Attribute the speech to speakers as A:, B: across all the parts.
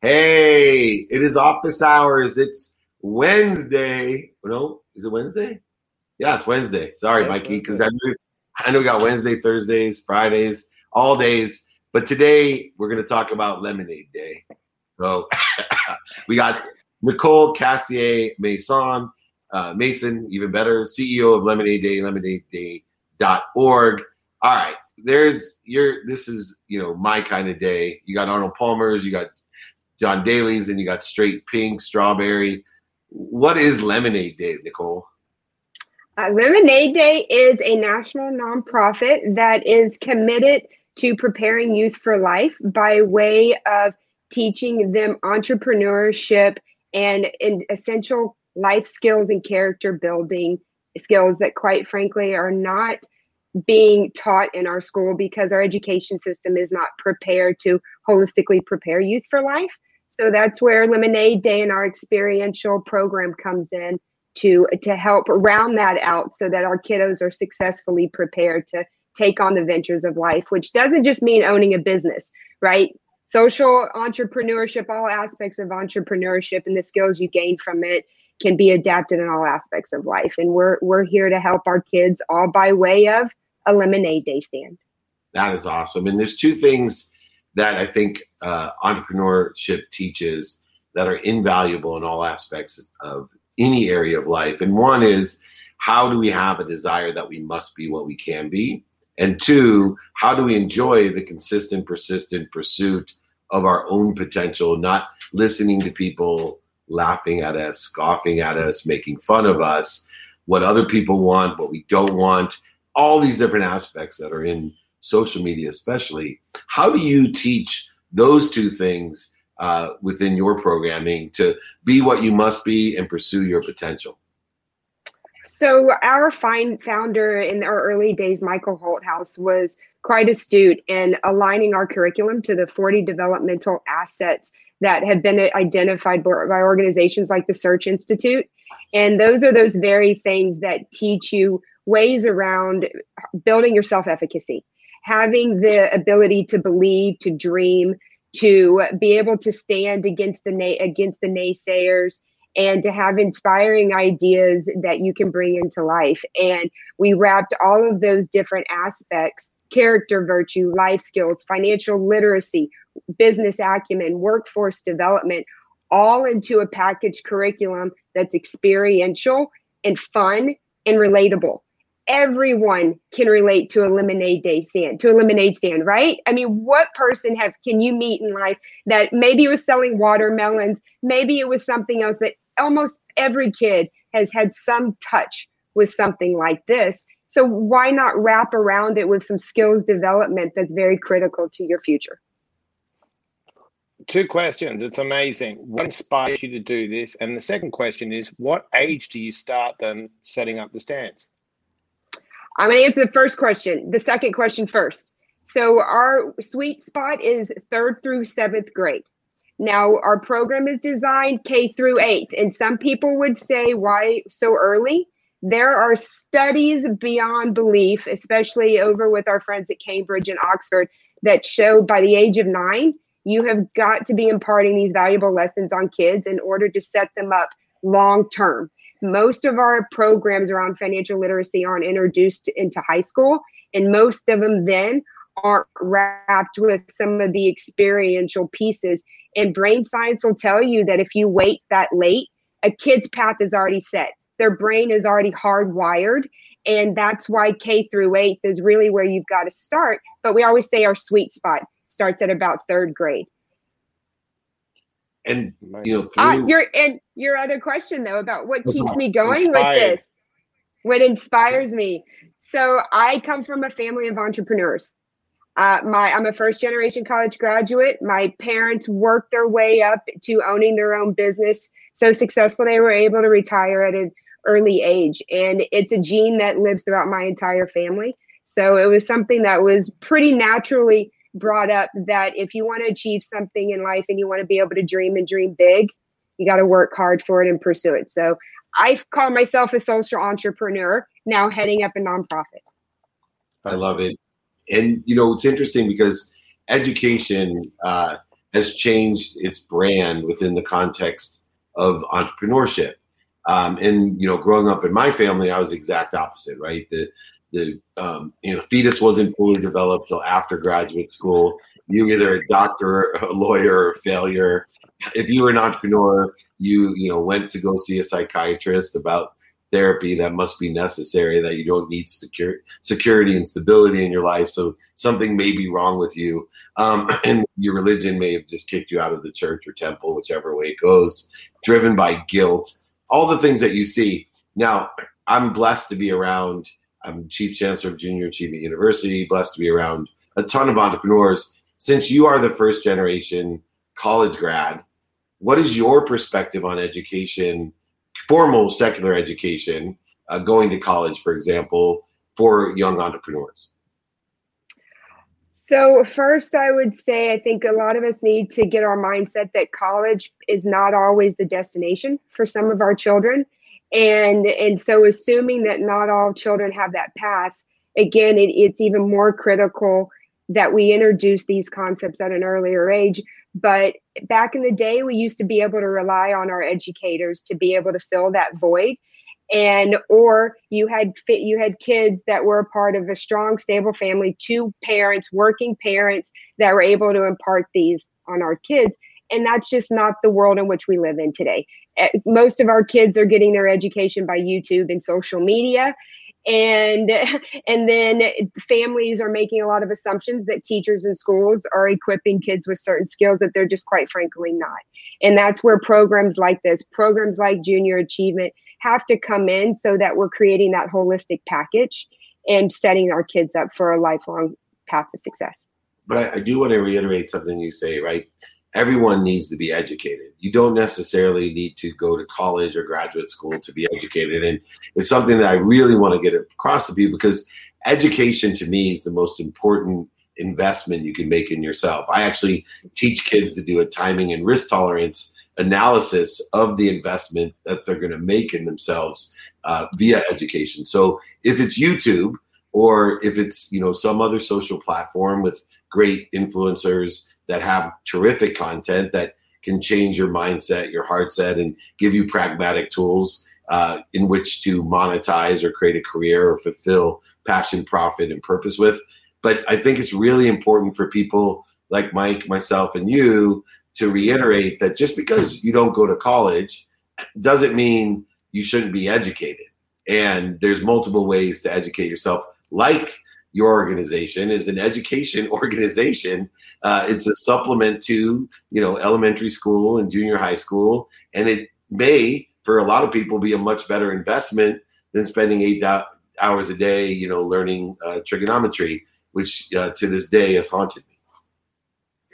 A: Hey, it is office hours. It's Wednesday. No, is it Wednesday? Yeah, it's Wednesday. Sorry, yeah, Mikey, because I know, I know we got Wednesday, Thursdays, Fridays, all days. But today we're going to talk about Lemonade Day. So we got Nicole Cassier Mason, uh, Mason, even better, CEO of Lemonade Day, lemonadeday.org. All right, there's your. This is you know my kind of day. You got Arnold Palmer's, you got John Daly's, and you got Straight Pink, Strawberry. What is Lemonade Day, Nicole?
B: Uh, Lemonade Day is a national nonprofit that is committed to preparing youth for life by way of teaching them entrepreneurship and, and essential life skills and character building skills that, quite frankly, are not being taught in our school because our education system is not prepared to holistically prepare youth for life. So that's where Lemonade Day and our experiential program comes in to to help round that out so that our kiddos are successfully prepared to take on the ventures of life, which doesn't just mean owning a business, right? Social entrepreneurship, all aspects of entrepreneurship and the skills you gain from it can be adapted in all aspects of life. And we're we're here to help our kids all by way of a lemonade day stand.
A: That is awesome. And there's two things that I think uh, entrepreneurship teaches that are invaluable in all aspects of any area of life. And one is how do we have a desire that we must be what we can be? And two, how do we enjoy the consistent, persistent pursuit of our own potential, not listening to people laughing at us, scoffing at us, making fun of us, what other people want, what we don't want, all these different aspects that are in social media, especially. How do you teach those two things uh, within your programming to be what you must be and pursue your potential?
B: So, our fine founder in our early days, Michael Holthouse, was quite astute in aligning our curriculum to the 40 developmental assets that have been identified by organizations like the Search Institute. And those are those very things that teach you ways around building your self efficacy, having the ability to believe, to dream, to be able to stand against the na- against the naysayers and to have inspiring ideas that you can bring into life. And we wrapped all of those different aspects character virtue, life skills, financial literacy, business acumen, workforce development all into a package curriculum that's experiential and fun and relatable everyone can relate to a lemonade day stand, to a lemonade stand, right? I mean, what person have can you meet in life that maybe was selling watermelons, maybe it was something else, but almost every kid has had some touch with something like this. So why not wrap around it with some skills development that's very critical to your future?
C: Two questions. It's amazing. What inspires you to do this? And the second question is, what age do you start them setting up the stands?
B: I'm going to answer the first question. The second question first. So, our sweet spot is third through seventh grade. Now, our program is designed K through eighth, and some people would say, why so early? There are studies beyond belief, especially over with our friends at Cambridge and Oxford, that show by the age of nine, you have got to be imparting these valuable lessons on kids in order to set them up long term most of our programs around financial literacy aren't introduced into high school, and most of them then aren't wrapped with some of the experiential pieces. And brain science will tell you that if you wait that late, a kid's path is already set. Their brain is already hardwired. And that's why K through eighth is really where you've got to start. But we always say our sweet spot starts at about third grade
A: and you know
B: uh, through- uh, your and your other question though about what keeps me going Inspired. with this what inspires me. So i come from a family of entrepreneurs. Uh, my i'm a first generation college graduate. My parents worked their way up to owning their own business. So successful they were able to retire at an early age. And it's a gene that lives throughout my entire family. So it was something that was pretty naturally brought up that if you want to achieve something in life and you want to be able to dream and dream big, you got to work hard for it and pursue it. So I call myself a social entrepreneur now heading up a nonprofit.
A: I love it. And, you know, it's interesting because education, uh, has changed its brand within the context of entrepreneurship. Um, and you know, growing up in my family, I was exact opposite, right? The the um, you know fetus wasn't fully developed till after graduate school. You either a doctor, a lawyer, or a failure. If you were an entrepreneur, you you know went to go see a psychiatrist about therapy that must be necessary. That you don't need secure, security and stability in your life, so something may be wrong with you, um, and your religion may have just kicked you out of the church or temple, whichever way it goes, driven by guilt. All the things that you see. Now, I'm blessed to be around I'm Chief Chancellor of Junior Achievement University, blessed to be around a ton of entrepreneurs. Since you are the first generation college grad, what is your perspective on education, formal secular education, uh, going to college, for example, for young entrepreneurs?
B: So, first, I would say I think a lot of us need to get our mindset that college is not always the destination for some of our children and and so assuming that not all children have that path again it, it's even more critical that we introduce these concepts at an earlier age. But back in the day we used to be able to rely on our educators to be able to fill that void. And or you had fit you had kids that were a part of a strong stable family two parents working parents that were able to impart these on our kids. And that's just not the world in which we live in today most of our kids are getting their education by YouTube and social media. And and then families are making a lot of assumptions that teachers and schools are equipping kids with certain skills that they're just quite frankly not. And that's where programs like this programs like junior achievement have to come in so that we're creating that holistic package and setting our kids up for a lifelong path of success.
A: But I, I do want to reiterate something you say right everyone needs to be educated. You don't necessarily need to go to college or graduate school to be educated. And it's something that I really want to get across to people because education to me is the most important investment you can make in yourself. I actually teach kids to do a timing and risk tolerance analysis of the investment that they're going to make in themselves uh, via education. So if it's YouTube or if it's you know some other social platform with great influencers that have terrific content that can change your mindset, your heart set, and give you pragmatic tools uh, in which to monetize or create a career or fulfill passion, profit, and purpose with. But I think it's really important for people like Mike, myself, and you to reiterate that just because you don't go to college doesn't mean you shouldn't be educated. And there's multiple ways to educate yourself, like your organization is an education organization. Uh, it's a supplement to you know elementary school and junior high school, and it may for a lot of people be a much better investment than spending eight hours a day, you know, learning uh, trigonometry, which uh, to this day has haunted me.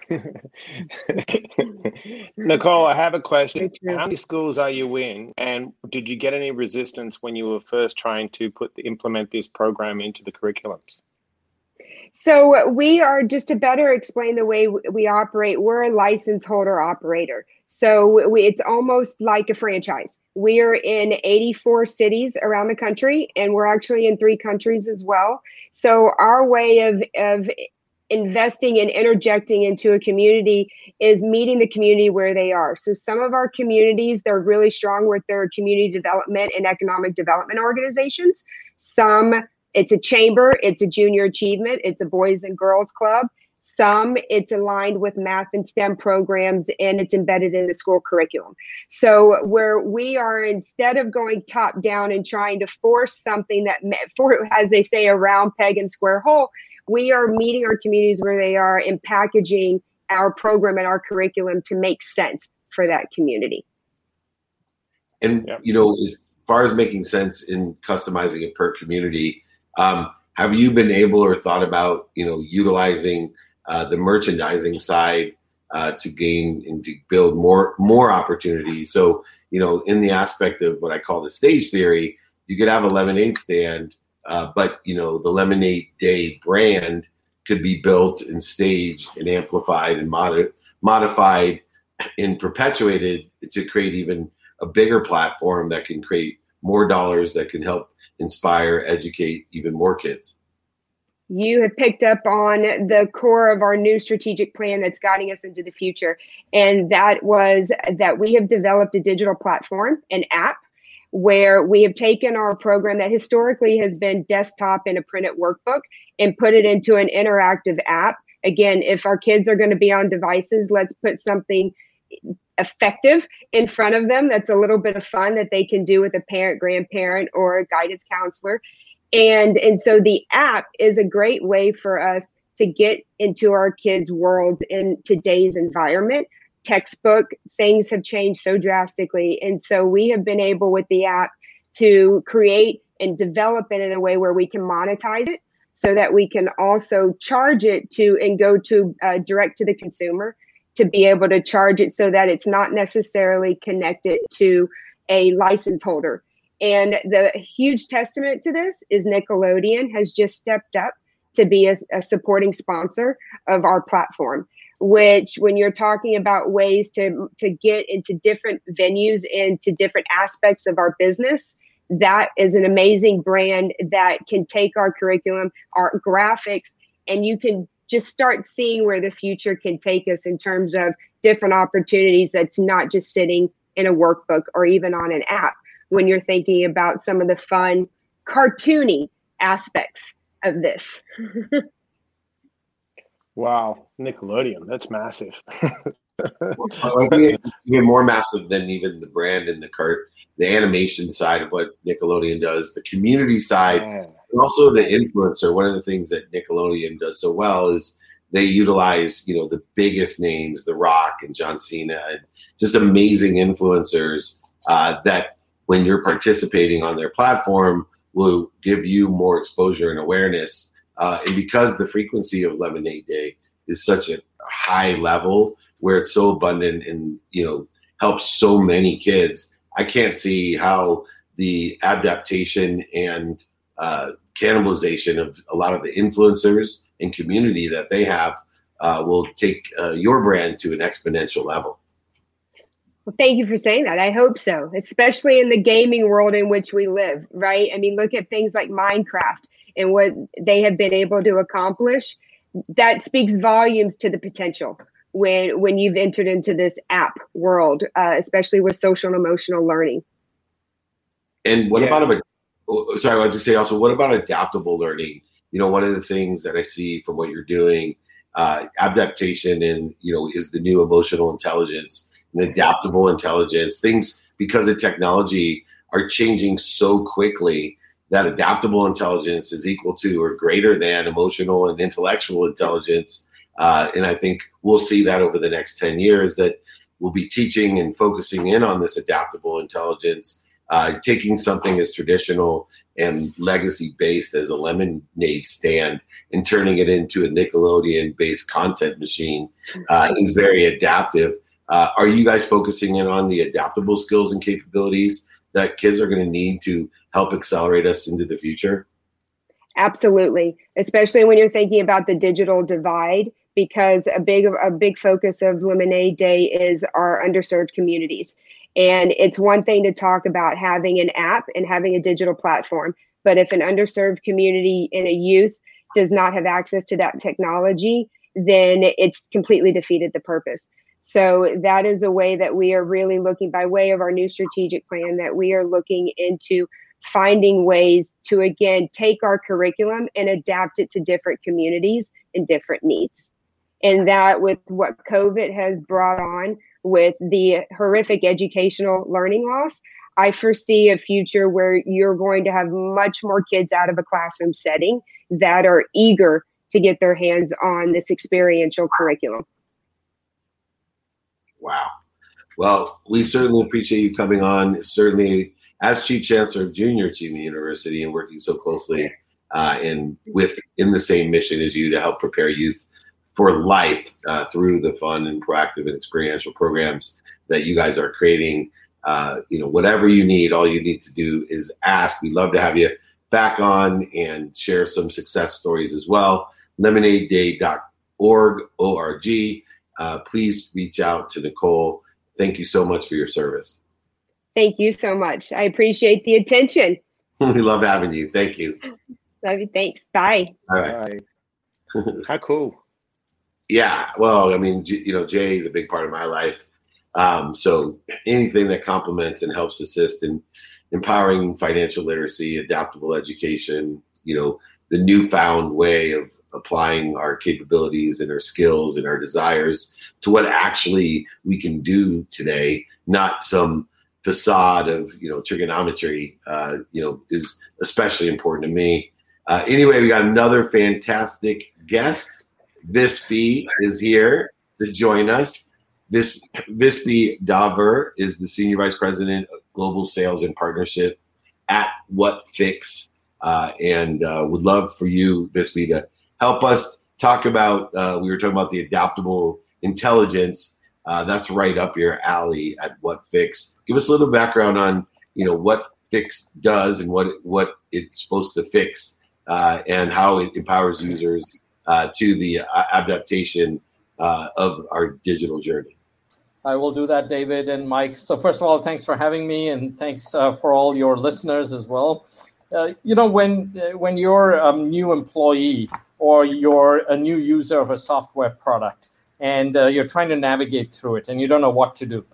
C: Nicole, I have a question. How many schools are you in, and did you get any resistance when you were first trying to put implement this program into the curriculums?
B: So we are just to better explain the way we operate. We're a license holder operator. So we, it's almost like a franchise. We are in 84 cities around the country, and we're actually in three countries as well. So our way of of investing and interjecting into a community is meeting the community where they are. So some of our communities they're really strong with their community development and economic development organizations. Some it's a chamber, it's a junior achievement, it's a boys and girls club. Some it's aligned with math and STEM programs and it's embedded in the school curriculum. So where we are instead of going top down and trying to force something that for as they say a round peg and square hole, we are meeting our communities where they are and packaging our program and our curriculum to make sense for that community.
A: And you know, as far as making sense in customizing it per community, um, have you been able or thought about you know utilizing uh, the merchandising side uh, to gain and to build more more opportunities? So you know, in the aspect of what I call the stage theory, you could have a lemonade stand, uh, but you know the lemonade day brand could be built and staged and amplified and mod- modified and perpetuated to create even a bigger platform that can create more dollars that can help inspire, educate even more kids.
B: you have picked up on the core of our new strategic plan that's guiding us into the future. And that was that we have developed a digital platform, an app, where we have taken our program that historically has been desktop in a printed workbook and put it into an interactive app. Again, if our kids are going to be on devices, let's put something effective in front of them that's a little bit of fun that they can do with a parent, grandparent, or a guidance counselor and and so the app is a great way for us to get into our kids world in today's environment textbook things have changed so drastically and so we have been able with the app to create and develop it in a way where we can monetize it so that we can also charge it to and go to uh, direct to the consumer to be able to charge it so that it's not necessarily connected to a license holder and the huge testament to this is Nickelodeon has just stepped up to be a, a, supporting sponsor of our platform. Which, when you're talking about ways to to get into different venues and to different aspects of our business, that is an amazing brand that can take our curriculum, our graphics, and you can just start seeing where the future can take us in terms of different opportunities that's not just sitting in a workbook or even on an app when you're thinking about some of the fun, cartoony aspects of this.
C: wow, Nickelodeon, that's massive.
A: even more massive than even the brand and the cart, the animation side of what Nickelodeon does, the community side, yeah. and also the influencer. One of the things that Nickelodeon does so well is they utilize, you know, the biggest names, The Rock and John Cena, and just amazing influencers uh, that when you're participating on their platform will give you more exposure and awareness. Uh, and because the frequency of Lemonade Day is such a high level where it's so abundant and you know helps so many kids, I can't see how the adaptation and uh, cannibalization of a lot of the influencers and community that they have uh, will take uh, your brand to an exponential level.
B: Well, thank you for saying that. I hope so, especially in the gaming world in which we live, right? I mean, look at things like Minecraft and what they have been able to accomplish. That speaks volumes to the potential when when you've entered into this app world, uh, especially with social and emotional learning.
A: And what yeah. about a oh, sorry, I was just say also, what about adaptable learning? You know, one of the things that I see from what you're doing, uh, adaptation and you know, is the new emotional intelligence and adaptable intelligence. Things because of technology are changing so quickly that adaptable intelligence is equal to or greater than emotional and intellectual intelligence. Uh, and I think we'll see that over the next 10 years that we'll be teaching and focusing in on this adaptable intelligence, uh, taking something as traditional and legacy based as a lemonade stand and turning it into a Nickelodeon based content machine uh, is very adaptive. Uh, are you guys focusing in on the adaptable skills and capabilities that kids are going to need to help accelerate us into the future?
B: Absolutely, especially when you're thinking about the digital divide, because a big a big focus of Lemonade Day is our underserved communities. And it's one thing to talk about having an app and having a digital platform, but if an underserved community and a youth does not have access to that technology, then it's completely defeated the purpose. So that is a way that we are really looking by way of our new strategic plan that we are looking into finding ways to again take our curriculum and adapt it to different communities and different needs. And that with what COVID has brought on with the horrific educational learning loss, I foresee a future where you're going to have much more kids out of a classroom setting that are eager to get their hands on this experiential curriculum.
A: Wow. Well, we certainly appreciate you coming on. Certainly, as Chief Chancellor of Junior Achievement University and working so closely uh, and with in the same mission as you to help prepare youth for life uh, through the fun and proactive and experiential programs that you guys are creating. Uh, you know, whatever you need, all you need to do is ask. We'd love to have you back on and share some success stories as well. LemonadeDay.org, O-R-G uh, please reach out to Nicole. Thank you so much for your service.
B: Thank you so much. I appreciate the attention.
A: we love having you. Thank you.
B: Love you. Thanks. Bye.
A: All right.
C: Bye. How cool.
A: Yeah. Well, I mean, you know, Jay is a big part of my life. Um, so anything that complements and helps assist in empowering financial literacy, adaptable education, you know, the newfound way of applying our capabilities and our skills and our desires to what actually we can do today, not some facade of you know trigonometry. Uh, you know, is especially important to me. Uh, anyway, we got another fantastic guest. Vispi is here to join us. Vis, Vispi Daver is the Senior Vice President of Global Sales and Partnership at Whatfix. Uh, and uh, would love for you, Vispi, to help us talk about. Uh, we were talking about the adaptable intelligence. Uh, that's right up your alley at Whatfix. Give us a little background on you know what Fix does and what what it's supposed to fix, uh, and how it empowers users uh, to the adaptation of our digital journey.
D: I will do that, David and Mike. So, first of all, thanks for having me, and thanks uh, for all your listeners as well. Uh, you know, when uh, when you're a new employee or you're a new user of a software product and uh, you're trying to navigate through it and you don't know what to do,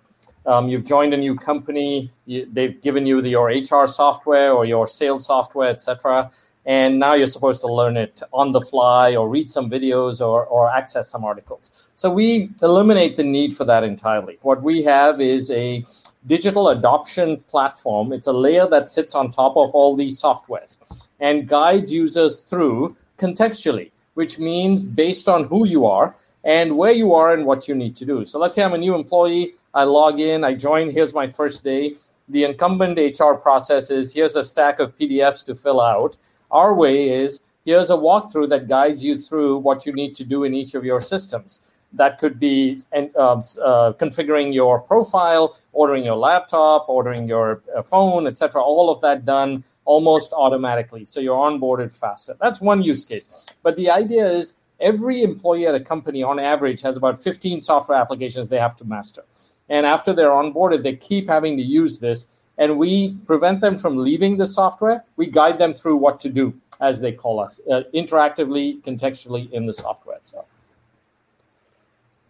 D: um, you've joined a new company, you, they've given you the, your HR software or your sales software, etc and now you're supposed to learn it on the fly or read some videos or, or access some articles. So we eliminate the need for that entirely. What we have is a digital adoption platform. It's a layer that sits on top of all these softwares and guides users through contextually, which means based on who you are and where you are and what you need to do. So let's say I'm a new employee, I log in, I join, here's my first day. The incumbent HR process is here's a stack of PDFs to fill out our way is here's a walkthrough that guides you through what you need to do in each of your systems. That could be um, uh, configuring your profile, ordering your laptop, ordering your uh, phone, etc. All of that done almost automatically. So you're onboarded faster. That's one use case. But the idea is every employee at a company, on average, has about 15 software applications they have to master. And after they're onboarded, they keep having to use this and we prevent them from leaving the software. We guide them through what to do, as they call us, uh, interactively, contextually in the software itself.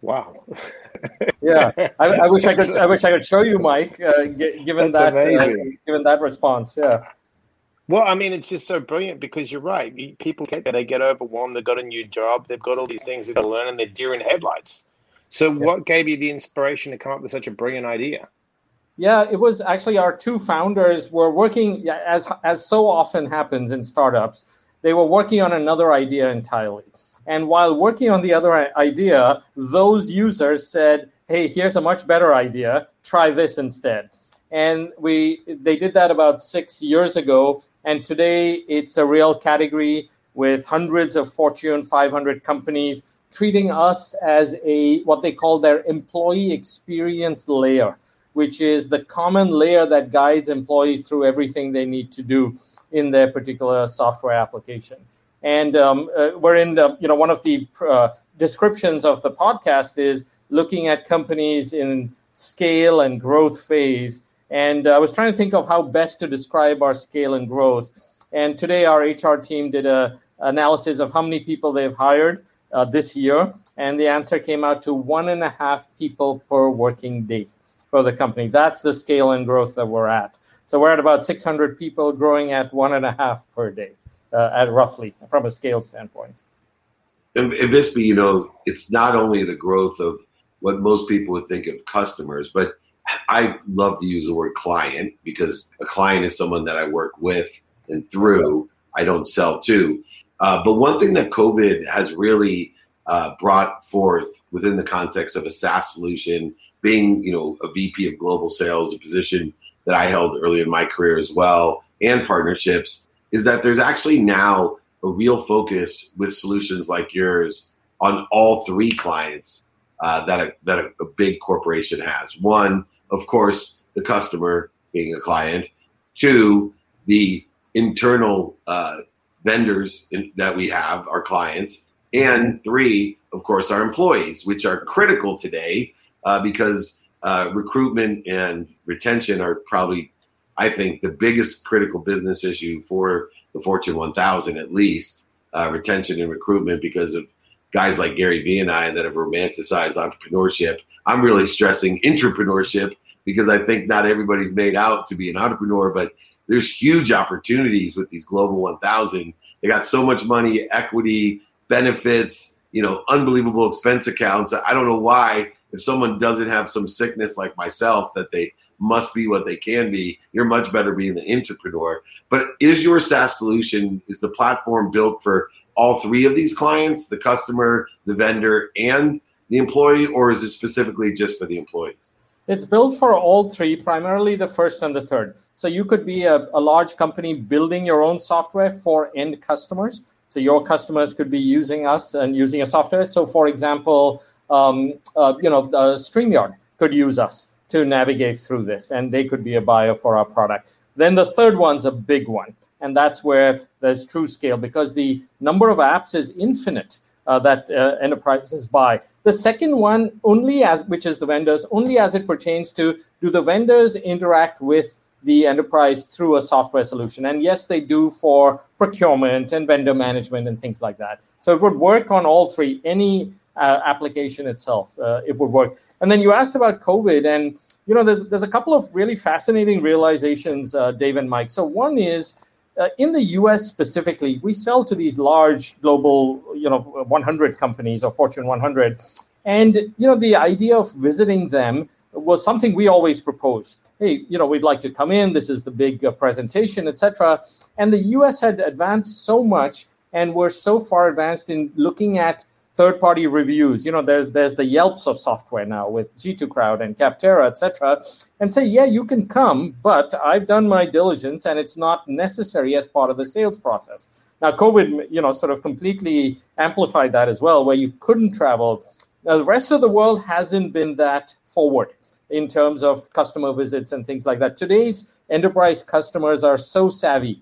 C: Wow.
D: yeah, I, I, wish I could. I wish I could show you, Mike. Uh, given That's that, uh, given that response, yeah.
C: Well, I mean, it's just so brilliant because you're right. People get they get overwhelmed. They've got a new job. They've got all these things they've got to learn, and they're deer in headlights. So, yeah. what gave you the inspiration to come up with such a brilliant idea?
D: Yeah, it was actually our two founders were working as as so often happens in startups. They were working on another idea entirely. And while working on the other idea, those users said, "Hey, here's a much better idea. Try this instead." And we they did that about 6 years ago, and today it's a real category with hundreds of Fortune 500 companies treating us as a what they call their employee experience layer which is the common layer that guides employees through everything they need to do in their particular software application. And um, uh, we're in the, you know, one of the uh, descriptions of the podcast is looking at companies in scale and growth phase. And I was trying to think of how best to describe our scale and growth. And today, our HR team did a analysis of how many people they've hired uh, this year, and the answer came out to one and a half people per working day for the company. That's the scale and growth that we're at. So we're at about 600 people, growing at one and a half per day, uh, at roughly from a scale standpoint.
A: And, and you know, it's not only the growth of what most people would think of customers, but I love to use the word client because a client is someone that I work with and through. I don't sell to. Uh, but one thing that COVID has really uh, brought forth within the context of a SaaS solution being, you know, a VP of global sales, a position that I held early in my career as well, and partnerships, is that there's actually now a real focus with solutions like yours on all three clients uh, that a, that a, a big corporation has. One, of course, the customer being a client. Two, the internal uh, vendors in, that we have, our clients, and three, of course, our employees, which are critical today uh, because uh, recruitment and retention are probably, I think, the biggest critical business issue for the Fortune 1000, at least, uh, retention and recruitment, because of guys like Gary Vee and I that have romanticized entrepreneurship. I'm really stressing entrepreneurship because I think not everybody's made out to be an entrepreneur, but there's huge opportunities with these global 1000. They got so much money, equity, benefits, you know, unbelievable expense accounts. I don't know why, if someone doesn't have some sickness like myself, that they must be what they can be. You're much better being the entrepreneur. But is your SaaS solution, is the platform built for all three of these clients, the customer, the vendor, and the employee, or is it specifically just for the employees?
D: It's built for all three, primarily the first and the third. So you could be a, a large company building your own software for end customers. So your customers could be using us and using a software. So, for example, um, uh, you know, uh, Streamyard could use us to navigate through this, and they could be a buyer for our product. Then the third one's a big one, and that's where there's true scale because the number of apps is infinite uh, that uh, enterprises buy. The second one, only as which is the vendors, only as it pertains to do the vendors interact with the enterprise through a software solution. And yes, they do for procurement and vendor management and things like that. So it would work on all three. Any uh, application itself, uh, it would work. And then you asked about COVID, and you know, there's, there's a couple of really fascinating realizations, uh, Dave and Mike. So one is uh, in the US specifically, we sell to these large global, you know, 100 companies or Fortune 100. And, you know, the idea of visiting them was something we always proposed. Hey, you know, we'd like to come in. This is the big uh, presentation, etc. And the U.S. had advanced so much, and we're so far advanced in looking at third-party reviews. You know, there's there's the Yelps of software now with G2 Crowd and Capterra, etc. And say, yeah, you can come, but I've done my diligence, and it's not necessary as part of the sales process. Now, COVID, you know, sort of completely amplified that as well, where you couldn't travel. Now, the rest of the world hasn't been that forward in terms of customer visits and things like that. Today's enterprise customers are so savvy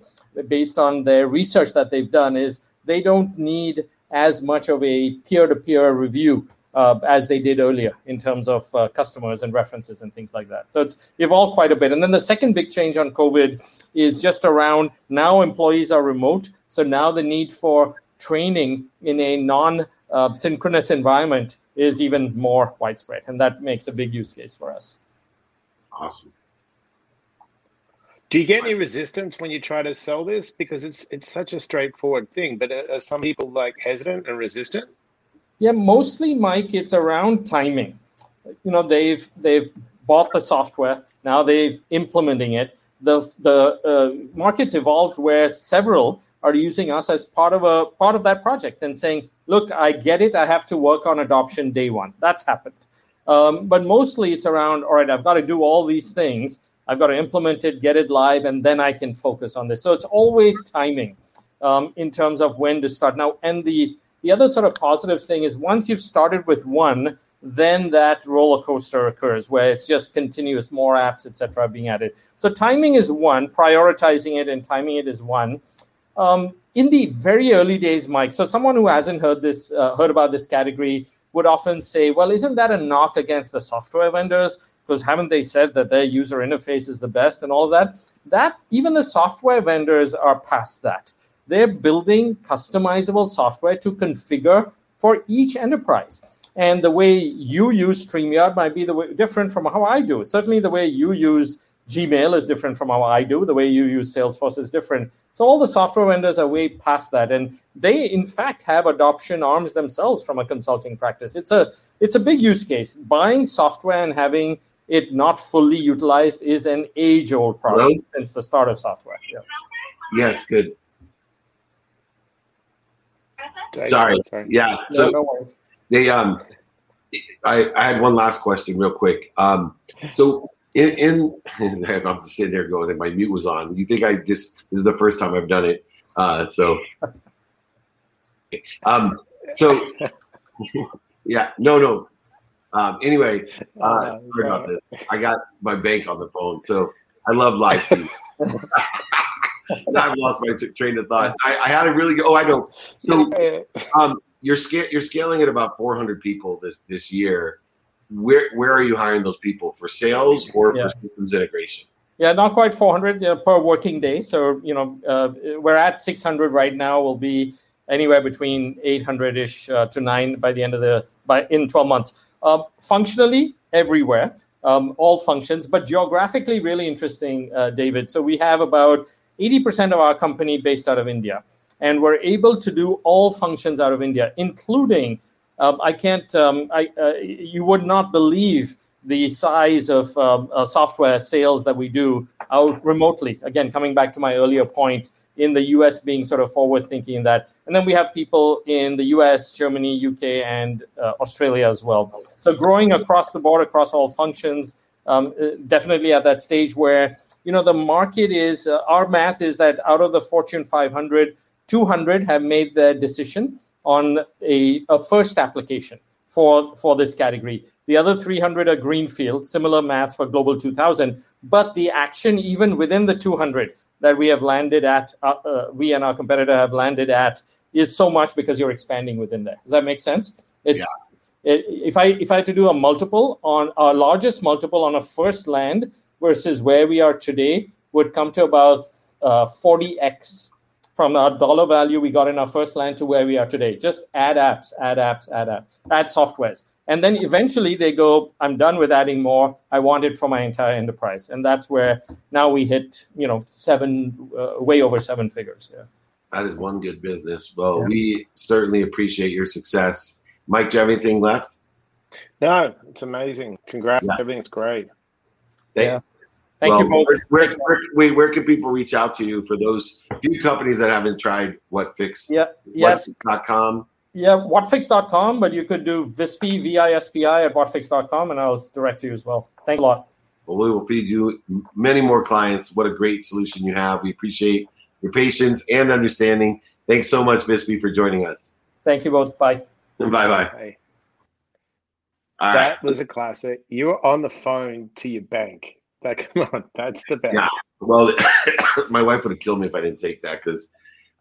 D: based on their research that they've done is they don't need as much of a peer-to-peer review uh, as they did earlier in terms of uh, customers and references and things like that. So it's evolved quite a bit. And then the second big change on COVID is just around now employees are remote. So now the need for training in a non uh, synchronous environment is even more widespread. And that makes a big use case for us.
A: Awesome.
C: Do you get any resistance when you try to sell this? Because it's it's such a straightforward thing, but are some people like hesitant and resistant?
D: Yeah, mostly, Mike. It's around timing. You know, they've they've bought the software. Now they're implementing it. The the uh, market's evolved where several are using us as part of a part of that project and saying, "Look, I get it. I have to work on adoption day one." That's happened. Um, but mostly, it's around. All right, I've got to do all these things. I've got to implement it, get it live, and then I can focus on this. So it's always timing um, in terms of when to start. Now, and the the other sort of positive thing is once you've started with one, then that roller coaster occurs where it's just continuous, more apps, etc., being added. So timing is one, prioritizing it and timing it is one. Um, in the very early days, Mike, so someone who hasn't heard this, uh, heard about this category, would often say, "Well, isn't that a knock against the software vendors? Because haven't they said that their user interface is the best and all of that?" That even the software vendors are past that they're building customizable software to configure for each enterprise. And the way you use StreamYard might be the way, different from how I do. Certainly, the way you use Gmail is different from how I do. The way you use Salesforce is different. So all the software vendors are way past that, and they in fact have adoption arms themselves from a consulting practice. It's a it's a big use case. Buying software and having it not fully utilized is an age old problem Hello? since the start of software. Yeah.
A: Yes, good. Sorry. Sorry. Yeah. So no, no they um, I, I had one last question real quick. Um, so in, in I'm just sitting there going, and my mute was on. You think I just this is the first time I've done it? Uh, so um, so yeah, no, no. Um, anyway, uh, sorry about this. I got my bank on the phone, so I love live feed. I've lost my t- train of thought. I, I, had a really good. Oh, I know. So, um, you're sca- you're scaling at about 400 people this this year. Where where are you hiring those people for sales or yeah. for systems integration?
D: Yeah, not quite 400 uh, per working day. So, you know, uh, we're at 600 right now. We'll be anywhere between 800 ish uh, to nine by the end of the, by in 12 months. Uh, functionally, everywhere, um, all functions, but geographically, really interesting, uh, David. So we have about 80% of our company based out of India, and we're able to do all functions out of India, including um, I can't. Um, I uh, you would not believe the size of um, uh, software sales that we do out remotely. Again, coming back to my earlier point, in the US being sort of forward thinking in that. And then we have people in the US, Germany, UK, and uh, Australia as well. So growing across the board, across all functions, um, uh, definitely at that stage where, you know, the market is, uh, our math is that out of the Fortune 500, 200 have made their decision on a, a first application for, for this category. The other 300 are greenfield, similar math for Global 2000. But the action, even within the 200 that we have landed at, uh, uh, we and our competitor have landed at, is so much because you're expanding within there. Does that make sense? It's yeah. it, if I if I had to do a multiple on our largest multiple on a first land versus where we are today would come to about uh, 40x from our dollar value we got in our first land to where we are today. Just add apps, add apps, add apps, add softwares. And then eventually they go, I'm done with adding more. I want it for my entire enterprise. And that's where now we hit, you know, seven, uh, way over seven figures. Yeah.
A: That is one good business. Well, yeah. we certainly appreciate your success. Mike, do you have anything left?
C: No, it's amazing. Congrats. Yeah. Everything's great.
A: Thank, yeah. Thank well, you both. Where, where, where, where, can people reach out to you for those few companies that haven't tried WhatFix?
D: Yeah. Yes.
A: Whatfix.com.
D: Yeah, whatfix.com, but you could do Vispi, V-I-S-P-I at whatfix.com, and I'll direct you as well. Thank you a lot.
A: Well, we will feed you many more clients. What a great solution you have. We appreciate your patience and understanding. Thanks so much, Vispi, for joining us.
D: Thank you both. Bye.
A: Bye-bye.
C: That right. was a classic. You were on the phone to your bank that come on, that's the best. Yeah.
A: Well, my wife would have killed me if I didn't take that because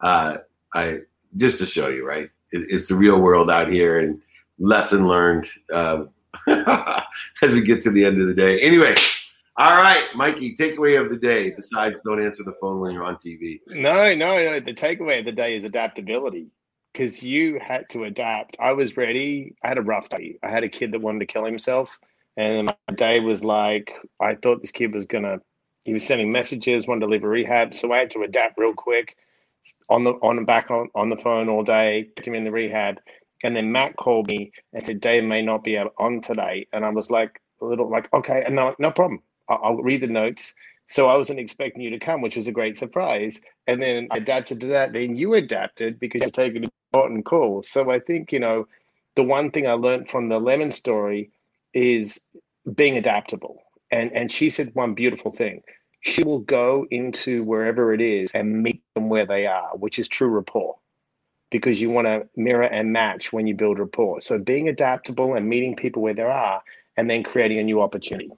A: uh, I just to show you, right? It, it's the real world out here, and lesson learned uh, as we get to the end of the day. Anyway, all right, Mikey, takeaway of the day. Besides, don't answer the phone when you're on TV.
C: No, no, no. The takeaway of the day is adaptability because you had to adapt. I was ready. I had a rough day. I had a kid that wanted to kill himself and my day was like, I thought this kid was gonna. He was sending messages, wanted to leave a rehab, so I had to adapt real quick. On the on back on, on the phone all day, get him in the rehab, and then Matt called me and said Dave may not be on today, and I was like a little like okay, and no no problem, I'll, I'll read the notes. So I wasn't expecting you to come, which was a great surprise. And then I adapted to that. Then you adapted because you're taking an important call. So I think you know the one thing I learned from the lemon story is being adaptable. And and she said one beautiful thing. She will go into wherever it is and meet them where they are, which is true rapport. Because you want to mirror and match when you build rapport. So being adaptable and meeting people where they are and then creating a new opportunity.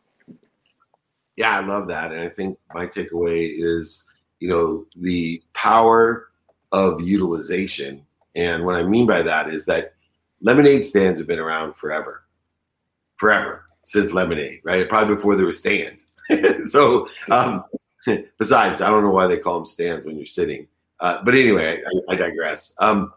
A: Yeah, I love that. And I think my takeaway is, you know, the power of utilization. And what I mean by that is that lemonade stands have been around forever forever since lemonade, right? Probably before there were stands. so, um, besides, I don't know why they call them stands when you're sitting. Uh, but anyway, I, I digress. Um,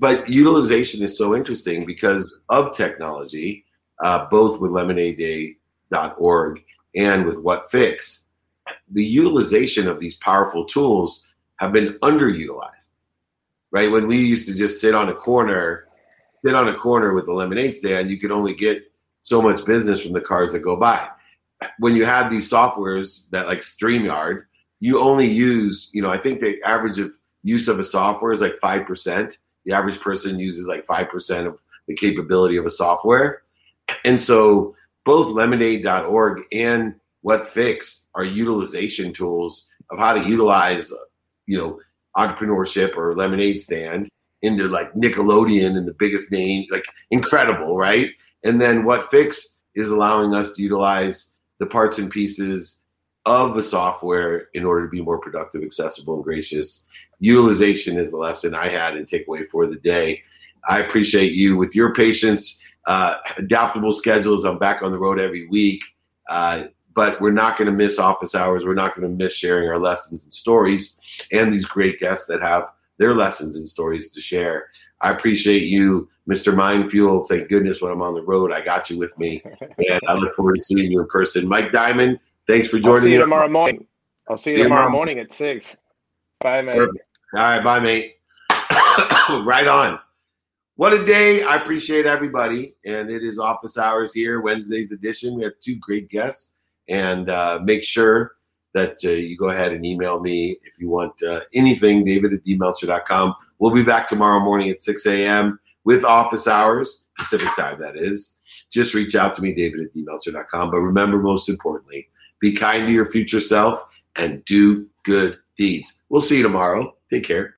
A: but utilization is so interesting because of technology, uh, both with lemonadeday.org and with WhatFix. The utilization of these powerful tools have been underutilized, right? When we used to just sit on a corner, sit on a corner with the lemonade stand, you could only get so much business from the cars that go by. When you have these softwares that like StreamYard, you only use, you know, I think the average of use of a software is like 5%. The average person uses like 5% of the capability of a software. And so both lemonade.org and WhatFix are utilization tools of how to utilize, you know, entrepreneurship or lemonade stand into like Nickelodeon and the biggest name, like incredible, right? And then WhatFix is allowing us to utilize the parts and pieces of the software in order to be more productive, accessible, and gracious. Utilization is the lesson I had and takeaway for the day. I appreciate you with your patience, uh, adaptable schedules. I'm back on the road every week. Uh, but we're not going to miss office hours. We're not going to miss sharing our lessons and stories and these great guests that have their lessons and stories to share. I appreciate you, Mr. Mindfuel. Thank goodness when I'm on the road, I got you with me. And I look forward to seeing you in person. Mike Diamond, thanks for joining
C: I'll see you
A: me.
C: tomorrow morning. I'll see you
A: See you
C: tomorrow
A: tomorrow.
C: morning at six. Bye, mate.
A: Perfect. All right, bye, mate. right on. What a day. I appreciate everybody. And it is office hours here, Wednesday's edition. We have two great guests. And uh, make sure that uh, you go ahead and email me if you want uh, anything, david at dmeltzer.com. We'll be back tomorrow morning at 6 a.m. with office hours, Pacific time, that is. Just reach out to me, david at dmeltzer.com. But remember, most importantly, be kind to your future self and do good deeds. We'll see you tomorrow. Take care.